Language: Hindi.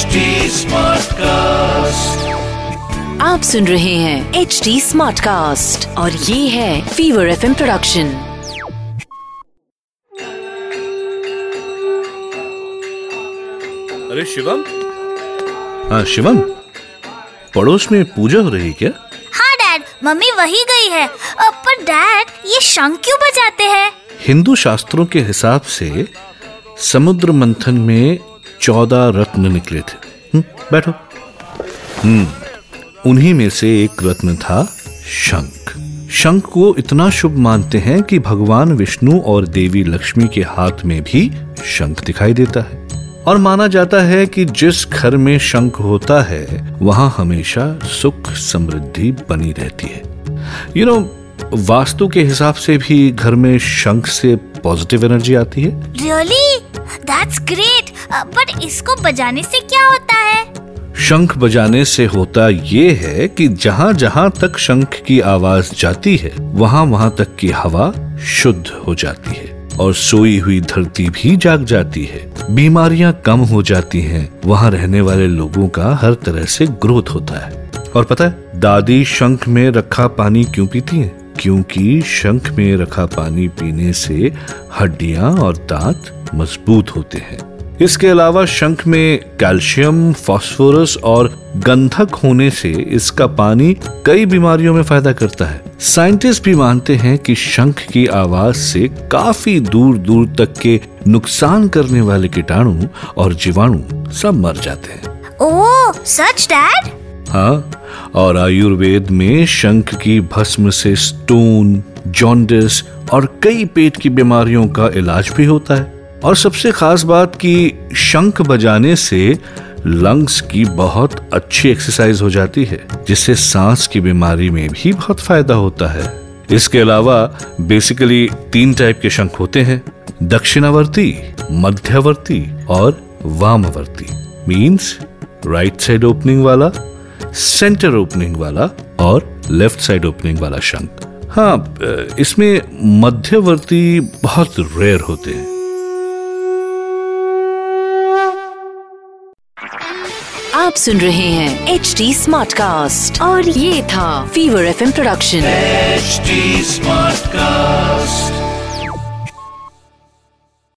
HD Smartcast. आप सुन रहे हैं एच डी स्मार्ट कास्ट और ये है फीवर एफ़ प्रोडक्शन अरे शिवम। हाँ शिवम। पड़ोस में पूजा हो रही है क्या? हाँ डैड मम्मी वही गई है। पर डैड ये शंख क्यों बजाते हैं? हिंदू शास्त्रों के हिसाब से समुद्र मंथन में चौदह रत्न निकले थे। हम्म, बैठो। हम्म उन्हीं में से एक रत्न था शंख। शंख को इतना शुभ मानते हैं कि भगवान विष्णु और देवी लक्ष्मी के हाथ में भी शंख दिखाई देता है। और माना जाता है कि जिस घर में शंख होता है वहाँ हमेशा सुख समृद्धि बनी रहती है। यू you नो वास्तु के हिसाब से भी घर में शंख से पॉजिटिव एनर्जी आती है। रियली दैट्स ग्रेट बट इसको बजाने से क्या होता है? शंख बजाने से होता ये है कि जहाँ जहाँ तक शंख की आवाज़ जाती है, वहाँ वहाँ तक की हवा शुद्ध हो जाती है और सोई हुई धरती भी जाग जाती है। बीमारियाँ कम हो जाती हैं। वहाँ रहने वाले लोगों का हर तरह से ग्रोथ होता है। और पता है, दादी शंख में रखा पानी क्यों पीती हैं? क्योंकि शंख में रखा पानी पीने से हड्डियाँ और दांत मज़बूत होते हैं। इसके अलावा शंख में कैल्शियम फास्फोरस और गंधक होने से इसका पानी कई बीमारियों में फ़ायदा करता है। साइंटिस्ट भी मानते हैं कि शंख की आवाज़ से काफ़ी दूर दूर तक के नुकसान करने वाले कीटाणु और जीवाणु सब मर जाते हैं। ओह सच डैड? हाँ। और आयुर्वेद में शंख की भस्म से स्टोन जॉन्डिस और कई पेट की बीमारियों का इलाज भी होता है। और सबसे खास बात कि शंख बजाने से लंग्स की बहुत अच्छी एक्सरसाइज हो जाती है, जिससे सांस की बीमारी में भी बहुत फ़ायदा होता है। इसके अलावा बेसिकली तीन टाइप के शंख होते हैं, दक्षिणावर्ती, मध्यवर्ती और वामवर्ती। मींस राइट साइड ओपनिंग वाला सेंटर ओपनिंग वाला और लेफ़्ट साइड ओपनिंग वाला शंख। हाँ इसमें मध्यवर्ती बहुत रेयर होते हैं। आप सुन रहे हैं एच डी स्मार्ट कास्ट और ये था Fever F production H smart Smartcast.